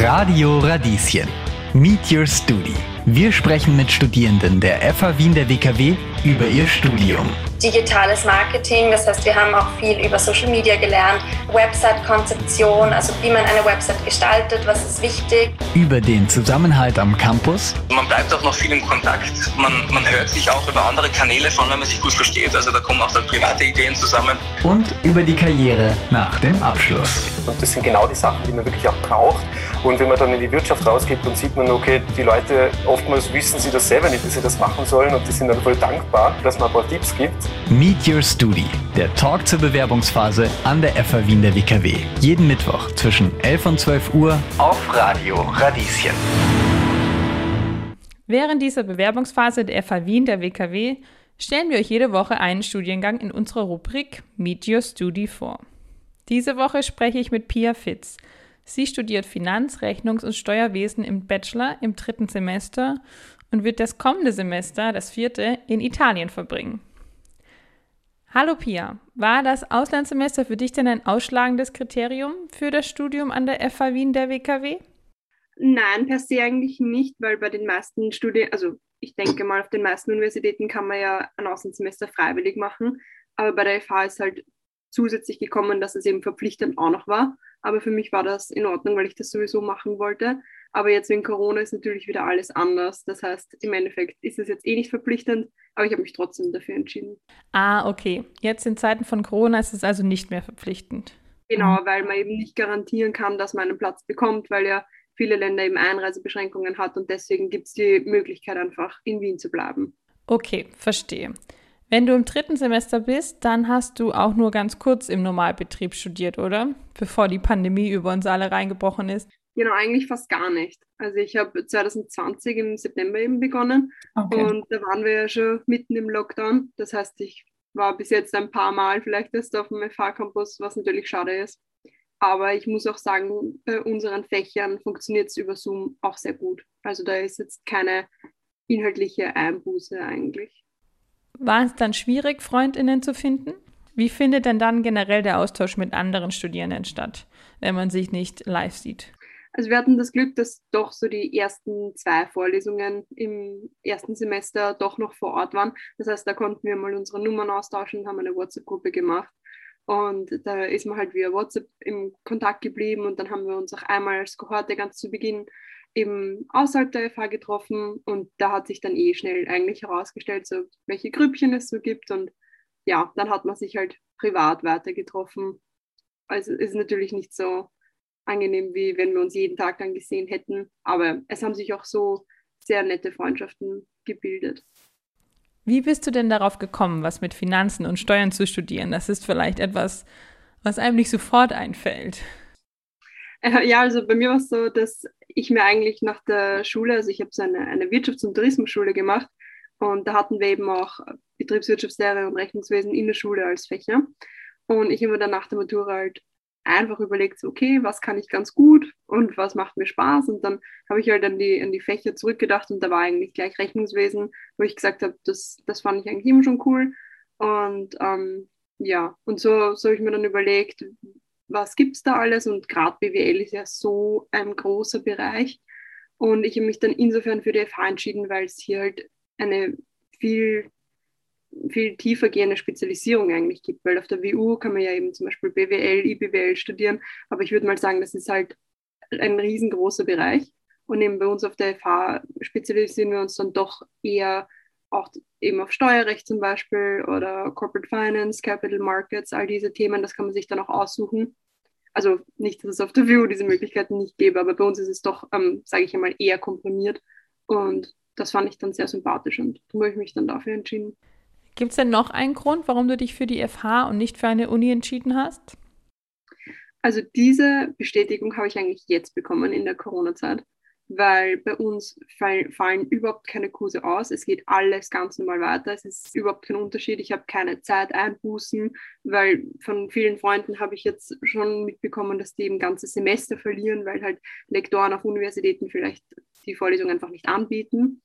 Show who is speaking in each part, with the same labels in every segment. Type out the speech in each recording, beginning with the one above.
Speaker 1: Radio Radieschen. Meet Your Studi. Wir sprechen mit Studierenden der FH Wien der WKW über ihr Studium.
Speaker 2: Digitales Marketing, das heißt, wir haben auch viel über Social Media gelernt, Website-Konzeption, also wie man eine Website gestaltet, was ist wichtig.
Speaker 1: Über den Zusammenhalt am Campus.
Speaker 3: Man bleibt auch noch viel im Kontakt. Man, man hört sich auch über andere Kanäle von, wenn man sich gut versteht. Also da kommen auch dann private Ideen zusammen.
Speaker 1: Und über die Karriere nach dem Abschluss.
Speaker 4: Und das sind genau die Sachen, die man wirklich auch braucht. Und wenn man dann in die Wirtschaft rausgeht, dann sieht man, okay, die Leute oftmals wissen sie das selber nicht, dass sie das machen sollen und die sind dann voll dankbar, dass man ein paar Tipps gibt.
Speaker 1: Meet Your Studi, der Talk zur Bewerbungsphase an der FH Wien der WKW. Jeden Mittwoch zwischen 11 und 12 Uhr auf Radio Radieschen.
Speaker 5: Während dieser Bewerbungsphase der FH Wien der WKW stellen wir euch jede Woche einen Studiengang in unserer Rubrik Meet Your Studi vor. Diese Woche spreche ich mit Pia Fitz. Sie studiert Finanz-, Rechnungs- und Steuerwesen im Bachelor im dritten Semester und wird das kommende Semester, das vierte, in Italien verbringen. Hallo Pia, war das Auslandssemester für dich denn ein ausschlagendes Kriterium für das Studium an der FH Wien der WKW?
Speaker 6: Nein, per se eigentlich nicht, weil bei den meisten Studien, also ich denke mal, auf den meisten Universitäten kann man ja ein Auslandssemester freiwillig machen, aber bei der FH ist halt zusätzlich gekommen, dass es eben verpflichtend auch noch war. Aber für mich war das in Ordnung, weil ich das sowieso machen wollte. Aber jetzt wegen Corona ist natürlich wieder alles anders. Das heißt, im Endeffekt ist es jetzt eh nicht verpflichtend, aber ich habe mich trotzdem dafür entschieden.
Speaker 5: Ah, okay. Jetzt in Zeiten von Corona ist es also nicht mehr verpflichtend.
Speaker 6: Genau, weil man eben nicht garantieren kann, dass man einen Platz bekommt, weil ja viele Länder eben Einreisebeschränkungen hat und deswegen gibt es die Möglichkeit einfach in Wien zu bleiben.
Speaker 5: Okay, verstehe. Wenn du im dritten Semester bist, dann hast du auch nur ganz kurz im Normalbetrieb studiert, oder? Bevor die Pandemie über uns alle reingebrochen ist.
Speaker 6: Genau, eigentlich fast gar nicht. Also ich habe 2020 im September eben begonnen okay. und da waren wir ja schon mitten im Lockdown. Das heißt, ich war bis jetzt ein paar Mal vielleicht erst auf dem FH-Campus, was natürlich schade ist. Aber ich muss auch sagen, bei unseren Fächern funktioniert es über Zoom auch sehr gut. Also da ist jetzt keine inhaltliche Einbuße eigentlich.
Speaker 5: War es dann schwierig, Freundinnen zu finden? Wie findet denn dann generell der Austausch mit anderen Studierenden statt, wenn man sich nicht live sieht?
Speaker 6: Also wir hatten das Glück, dass doch so die ersten zwei Vorlesungen im ersten Semester doch noch vor Ort waren. Das heißt, da konnten wir mal unsere Nummern austauschen, haben eine WhatsApp-Gruppe gemacht. Und da ist man halt via WhatsApp im Kontakt geblieben und dann haben wir uns auch einmal als Kohorte ganz zu Beginn eben außerhalb der FH getroffen und da hat sich dann eh schnell eigentlich herausgestellt, so welche Grüppchen es so gibt und ja, dann hat man sich halt privat weiter getroffen. Also ist natürlich nicht so angenehm, wie wenn wir uns jeden Tag dann gesehen hätten, aber es haben sich auch so sehr nette Freundschaften gebildet.
Speaker 5: Wie bist du denn darauf gekommen, was mit Finanzen und Steuern zu studieren? Das ist vielleicht etwas, was einem nicht sofort einfällt.
Speaker 6: Äh, ja, also bei mir war es so, dass ich mir eigentlich nach der Schule, also ich habe so eine, eine Wirtschafts- und Tourismusschule gemacht und da hatten wir eben auch Betriebswirtschaftslehre und Rechnungswesen in der Schule als Fächer. Und ich habe mir dann nach der Matura halt einfach überlegt, okay, was kann ich ganz gut und was macht mir Spaß. Und dann habe ich halt an die, an die Fächer zurückgedacht und da war eigentlich gleich Rechnungswesen, wo ich gesagt habe, das, das fand ich eigentlich immer schon cool. Und ähm, ja, und so, so habe ich mir dann überlegt, was gibt es da alles? Und gerade BWL ist ja so ein großer Bereich. Und ich habe mich dann insofern für die FH entschieden, weil es hier halt eine viel, viel tiefer gehende Spezialisierung eigentlich gibt, weil auf der WU kann man ja eben zum Beispiel BWL, IBWL studieren, aber ich würde mal sagen, das ist halt ein riesengroßer Bereich. Und eben bei uns auf der FH spezialisieren wir uns dann doch eher auch eben auf Steuerrecht zum Beispiel oder Corporate Finance, Capital Markets, all diese Themen, das kann man sich dann auch aussuchen. Also nicht, dass es auf der View diese Möglichkeiten nicht gäbe, aber bei uns ist es doch, ähm, sage ich einmal, eher komprimiert. Und das fand ich dann sehr sympathisch und darum habe ich mich dann dafür entschieden.
Speaker 5: Gibt es denn noch einen Grund, warum du dich für die FH und nicht für eine Uni entschieden hast?
Speaker 6: Also diese Bestätigung habe ich eigentlich jetzt bekommen in der Corona-Zeit weil bei uns fallen, überhaupt keine Kurse aus. Es geht alles ganz normal weiter. Es ist überhaupt kein Unterschied. Ich habe keine Zeit einbußen, weil von vielen Freunden habe ich jetzt schon mitbekommen, dass die eben ganze Semester verlieren, weil halt Lektoren auf Universitäten vielleicht die Vorlesung einfach nicht anbieten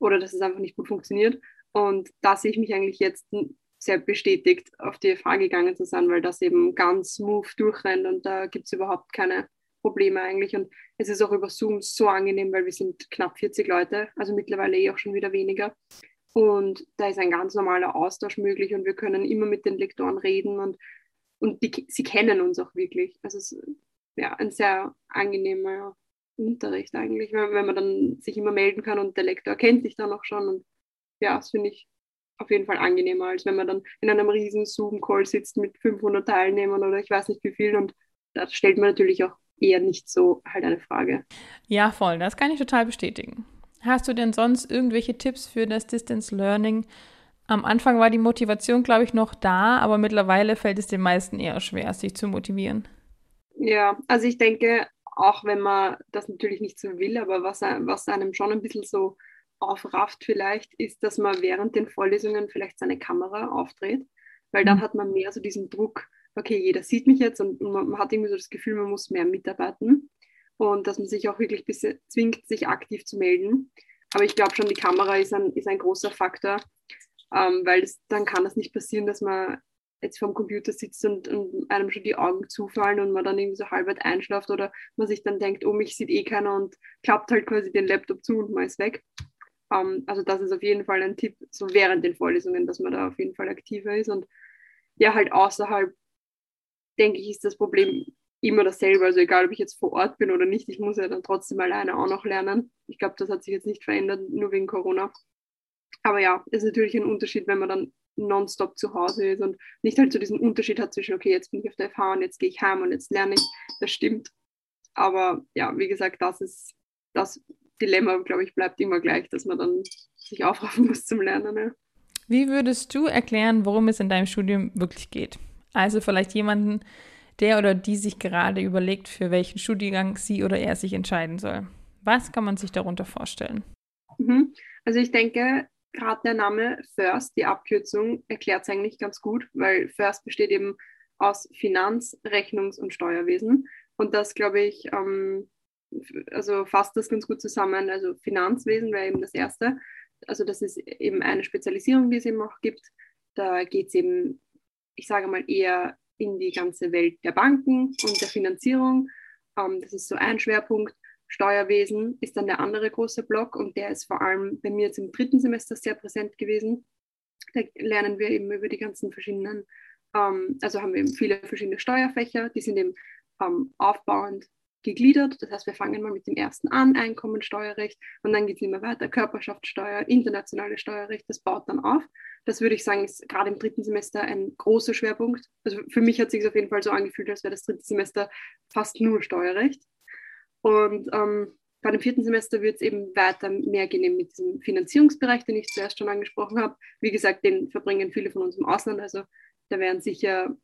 Speaker 6: oder dass es einfach nicht gut funktioniert. Und da sehe ich mich eigentlich jetzt sehr bestätigt, auf die FH gegangen zu sein, weil das eben ganz smooth durchrennt und da gibt es überhaupt keine Probleme eigentlich. Und es ist auch über Zoom so angenehm, weil wir sind knapp 40 Leute, also mittlerweile eh auch schon wieder weniger. Und da ist ein ganz normaler Austausch möglich und wir können immer mit den Lektoren reden und, und die, sie kennen uns auch wirklich. Also es ist ja ein sehr angenehmer Unterricht eigentlich, wenn man dann sich immer melden kann und der Lektor kennt dich dann auch schon. Und ja, das finde ich auf jeden Fall angenehmer, als wenn man dann in einem riesen Zoom-Call sitzt mit 500 Teilnehmern oder ich weiß nicht wie viel und da stellt man natürlich auch eher nicht so halt eine Frage.
Speaker 5: Ja, voll, das kann ich total bestätigen. Hast du denn sonst irgendwelche Tipps für das Distance Learning? Am Anfang war die Motivation, glaube ich, noch da, aber mittlerweile fällt es den meisten eher schwer, sich zu motivieren.
Speaker 6: Ja, also ich denke, auch wenn man das natürlich nicht so will, aber was, was einem schon ein bisschen so aufrafft vielleicht, ist, dass man während den Vorlesungen vielleicht seine Kamera aufdreht, weil dann mhm. hat man mehr so diesen Druck, okay, jeder sieht mich jetzt und man hat irgendwie so das Gefühl, man muss mehr mitarbeiten und dass man sich auch wirklich bisschen zwingt, sich aktiv zu melden. Aber ich glaube schon, die Kamera ist ein, ist ein großer Faktor, ähm, weil das, dann kann das nicht passieren, dass man jetzt vorm Computer sitzt und, und, einem schon die Augen zufallen und man dann irgendwie so halb einschlaft oder man sich dann denkt, oh, mich sieht eh keiner und klappt halt quasi den Laptop zu und man ist weg. Ähm, also das ist auf jeden Fall ein Tipp, so während den Vorlesungen, dass man da auf jeden Fall aktiver ist und ja, halt außerhalb, denke ich, ist das Problem immer dasselbe. Also egal, ob ich jetzt vor Ort bin oder nicht, ich muss ja dann trotzdem alleine auch noch lernen. Ich glaube, das hat sich jetzt nicht verändert, nur wegen Corona. Aber ja, ist natürlich ein Unterschied, wenn man dann nonstop zu Hause ist und nicht halt so diesen Unterschied hat zwischen, okay, jetzt bin ich auf der FH und jetzt gehe ich heim und jetzt lerne ich. Das stimmt. Aber ja, wie gesagt, das ist das Dilemma, glaube ich, bleibt immer gleich, dass man dann sich aufraffen muss zum Lernen. Ja.
Speaker 5: Wie würdest du erklären, worum es in deinem Studium wirklich geht? Also vielleicht jemanden, der oder die sich gerade überlegt, für welchen Studiengang sie oder er sich entscheiden soll. Was kann man sich darunter vorstellen?
Speaker 6: Mhm. Also ich denke, gerade der Name First, die Abkürzung, erklärt es eigentlich ganz gut, weil First besteht eben aus Finanz-, Rechnungs- und Steuerwesen. Und das, glaube ich, ähm, also fasst das ganz gut zusammen. Also Finanzwesen wäre eben das erste. Also das ist eben eine Spezialisierung, die es eben auch gibt. Da geht es eben, ich sage mal, eher in die ganze Welt der Banken und der Finanzierung. Ähm, das ist so ein Schwerpunkt. Steuerwesen ist dann der andere große Block und der ist vor allem bei mir jetzt im dritten Semester sehr präsent gewesen. Da lernen wir eben über die ganzen verschiedenen, ähm, also haben wir eben viele verschiedene Steuerfächer, die sind eben ähm, aufbauend gegliedert. Das heißt, wir fangen mal mit dem ersten an, Einkommensteuerrecht, und dann geht es immer weiter, Körperschaftssteuer, internationales Steuerrecht, das baut dann auf. Das würde ich sagen, ist gerade im dritten Semester ein großer Schwerpunkt. Also für mich hat es sich auf jeden Fall so angefühlt, als wäre das dritte Semester fast nur Steuerrecht. Und ähm, bei dem vierten Semester wird es eben weiter mehr gehen mit diesem Finanzierungsbereich, den ich zuerst schon angesprochen habe. Wie gesagt, den verbringen viele von uns im Ausland. Also da werden sicher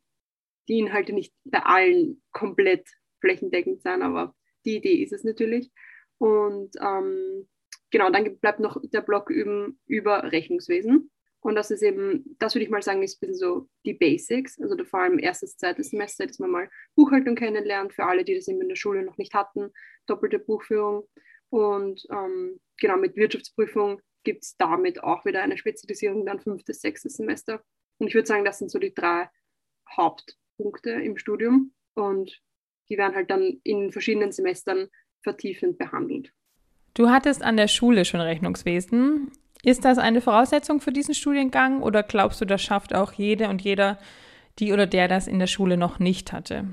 Speaker 6: die Inhalte nicht bei allen komplett flächendeckend sein, aber die Idee ist es natürlich. Und ähm, genau, dann bleibt noch der Block über, über Rechnungswesen. Und das ist eben, das würde ich mal sagen, ist ein bisschen so die Basics. Also vor allem erstes, zweites Semester, dass man mal Buchhaltung kennenlernt, für alle, die das eben in der Schule noch nicht hatten, doppelte Buchführung. Und ähm, genau, mit Wirtschaftsprüfung gibt es damit auch wieder eine Spezialisierung, dann fünftes, sechstes Semester. Und ich würde sagen, das sind so die drei Hauptpunkte im Studium. Und die werden halt dann in verschiedenen Semestern vertiefend behandelt.
Speaker 5: Du hattest an der Schule schon Rechnungswesen. Ist das eine Voraussetzung für diesen Studiengang oder glaubst du, das schafft auch jede und jeder, die oder der das in der Schule noch nicht hatte?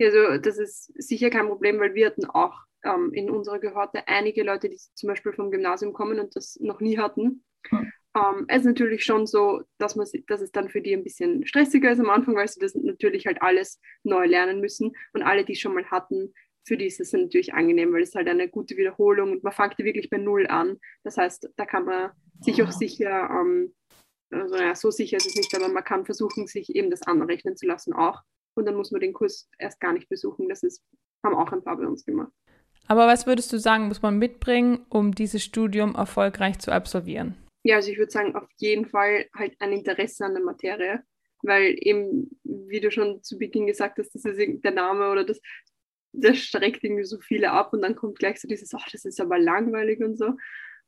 Speaker 6: Also das ist sicher kein Problem, weil wir hatten auch ähm, in unserer Gehörte einige Leute, die zum Beispiel vom Gymnasium kommen und das noch nie hatten. Hm. Ähm, es ist natürlich schon so, dass, man, dass es dann für die ein bisschen stressiger ist am Anfang, weil sie das natürlich halt alles neu lernen müssen. Und alle, die es schon mal hatten, für die ist es natürlich angenehm, weil es halt eine gute Wiederholung und man fängt wirklich bei Null an. Das heißt, da kann man sich auch sicher, ähm, also ja, so sicher ist es nicht, aber man kann versuchen, sich eben das anrechnen zu lassen auch. Und dann muss man den Kurs erst gar nicht besuchen. Das ist, haben auch ein paar bei uns gemacht.
Speaker 5: Aber was würdest du sagen, muss man mitbringen, um dieses Studium erfolgreich zu absolvieren?
Speaker 6: Ja, also ich würde sagen, auf jeden Fall halt ein Interesse an der Materie, weil eben, wie du schon zu Beginn gesagt hast, das ist der Name oder das das schreckt irgendwie so viele ab und dann kommt gleich so dieses, ach, das ist aber langweilig und so.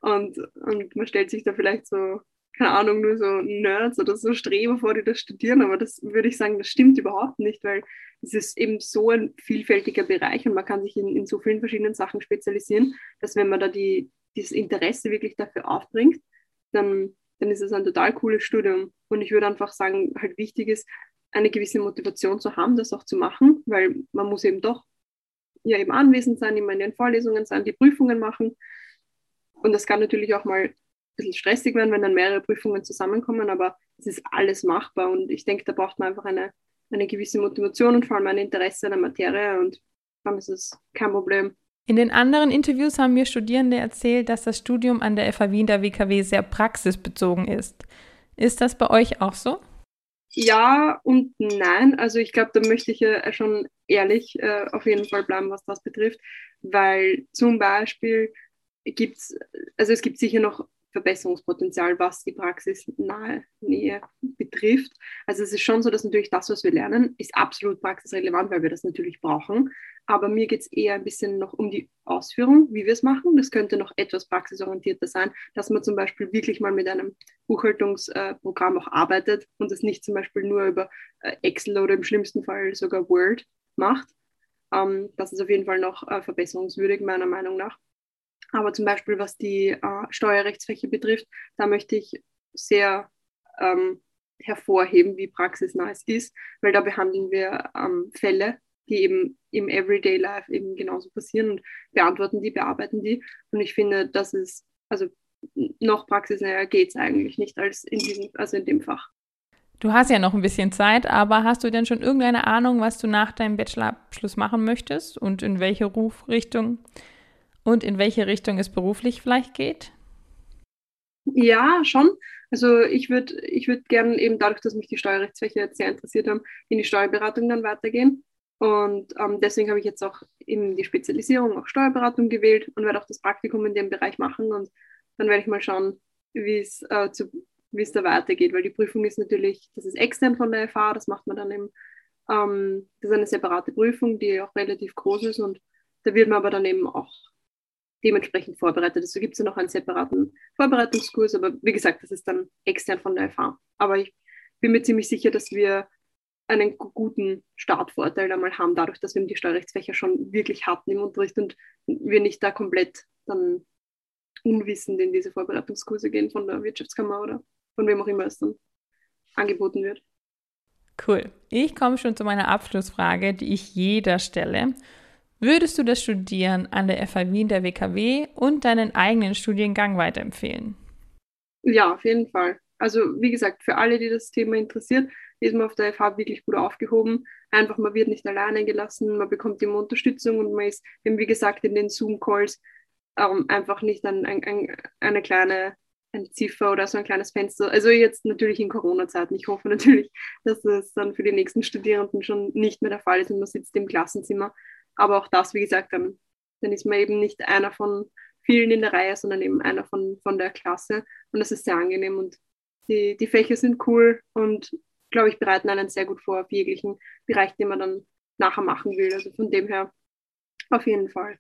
Speaker 6: Und, und man stellt sich da vielleicht so keine Ahnung, nur so Nerds oder so Streber vor, die das studieren, aber das würde ich sagen, das stimmt überhaupt nicht, weil es ist eben so ein vielfältiger Bereich und man kann sich in, in so vielen verschiedenen Sachen spezialisieren, dass wenn man da die, dieses Interesse wirklich dafür aufbringt, dann, dann ist es ein total cooles Studium. Und ich würde einfach sagen, halt wichtig ist, eine gewisse Motivation zu haben, das auch zu machen, weil man muss eben doch ja eben anwesend sein, immer in den Vorlesungen sein, die Prüfungen machen. Und das kann natürlich auch mal ein bisschen stressig werden, wenn dann mehrere Prüfungen zusammenkommen, aber es ist alles machbar und ich denke, da braucht man einfach eine, eine gewisse Motivation und vor allem ein Interesse an der Materie und dann ist es kein Problem.
Speaker 5: In den anderen Interviews haben mir Studierende erzählt, dass das Studium an der FAW in der WKW sehr praxisbezogen ist. Ist das bei euch auch so?
Speaker 6: Ja und nein. Also ich glaube, da möchte ich ja schon ehrlich äh, auf jeden Fall bleiben, was das betrifft, weil zum Beispiel gibt es, also es gibt sicher noch Verbesserungspotenzial, was die praxisnahe Nähe betrifft. Also es ist schon so, dass natürlich das, was wir lernen, ist absolut praxisrelevant, weil wir das natürlich brauchen. Aber mir geht es eher ein bisschen noch um die Ausführung, wie wir es machen. Das könnte noch etwas praxisorientierter sein, dass man zum Beispiel wirklich mal mit einem Buchhaltungsprogramm auch arbeitet und es nicht zum Beispiel nur über äh, Excel oder im schlimmsten Fall sogar Word macht. Ähm, das ist auf jeden Fall noch äh, verbesserungswürdig, meiner Meinung nach. Aber zum Beispiel, was die äh, Steuerrechtsfläche betrifft, da möchte ich sehr ähm, hervorheben, wie praxisnah es ist, weil da behandeln wir ähm, Fälle, die eben im Everyday Life eben genauso passieren und beantworten die, bearbeiten die. Und ich finde, das ist, also noch praxisnäher geht es eigentlich nicht als in diesem, also in dem Fach.
Speaker 5: Du hast ja noch ein bisschen Zeit, aber hast du denn schon irgendeine Ahnung, was du nach deinem Bachelorabschluss machen möchtest und in welche Rufrichtung und in welche Richtung es beruflich vielleicht geht?
Speaker 6: Ja, schon. Also ich würde ich würd gerne eben dadurch, dass mich die Steuerrechtsfächer jetzt sehr interessiert haben, in die Steuerberatung dann weitergehen. Und ähm, deswegen habe ich jetzt auch eben die Spezialisierung auf Steuerberatung gewählt und werde auch das Praktikum in dem Bereich machen. Und dann werde ich mal schauen, wie es äh, wie es da weitergeht, weil die Prüfung ist natürlich, das ist extern von der FH, das macht man dann eben, ähm, das ist eine separate Prüfung, die auch relativ groß ist und da wird man aber dann eben auch dementsprechend vorbereitet. Also gibt es ja noch einen separaten Vorbereitungskurs, aber wie gesagt, das ist dann extern von der FH. Aber ich bin mir ziemlich sicher, dass wir einen guten Startvorteil einmal haben, dadurch, dass wir die Steuerrechtsfächer schon wirklich hatten im Unterricht und wir nicht da komplett dann unwissend in diese Vorbereitungskurse gehen von der Wirtschaftskammer oder von wem auch immer es dann angeboten wird.
Speaker 5: Cool. Ich komme schon zu meiner Abschlussfrage, die ich jeder stelle. Würdest du das Studieren an der FH Wien der WKW und deinen eigenen Studiengang weiterempfehlen?
Speaker 6: Ja, auf jeden Fall. Also wie gesagt, für alle, die das Thema interessiert, ist man auf der FH wirklich gut aufgehoben. Einfach, man wird nicht alleine gelassen, man bekommt immer Unterstützung und man ist, wie gesagt, in den Zoom-Calls ähm, einfach nicht ein, ein, ein, eine kleine ein Ziffer oder so ein kleines Fenster. Also jetzt natürlich in Corona-Zeiten. Ich hoffe natürlich, dass das dann für die nächsten Studierenden schon nicht mehr der Fall ist und man sitzt im Klassenzimmer. Aber auch das, wie gesagt, dann, dann ist man eben nicht einer von vielen in der Reihe, sondern eben einer von, von der Klasse. Und das ist sehr angenehm und die, die Fächer sind cool und, glaube ich, bereiten einen sehr gut vor auf jeglichen Bereich, den man dann nachher machen will. Also von dem her auf jeden Fall.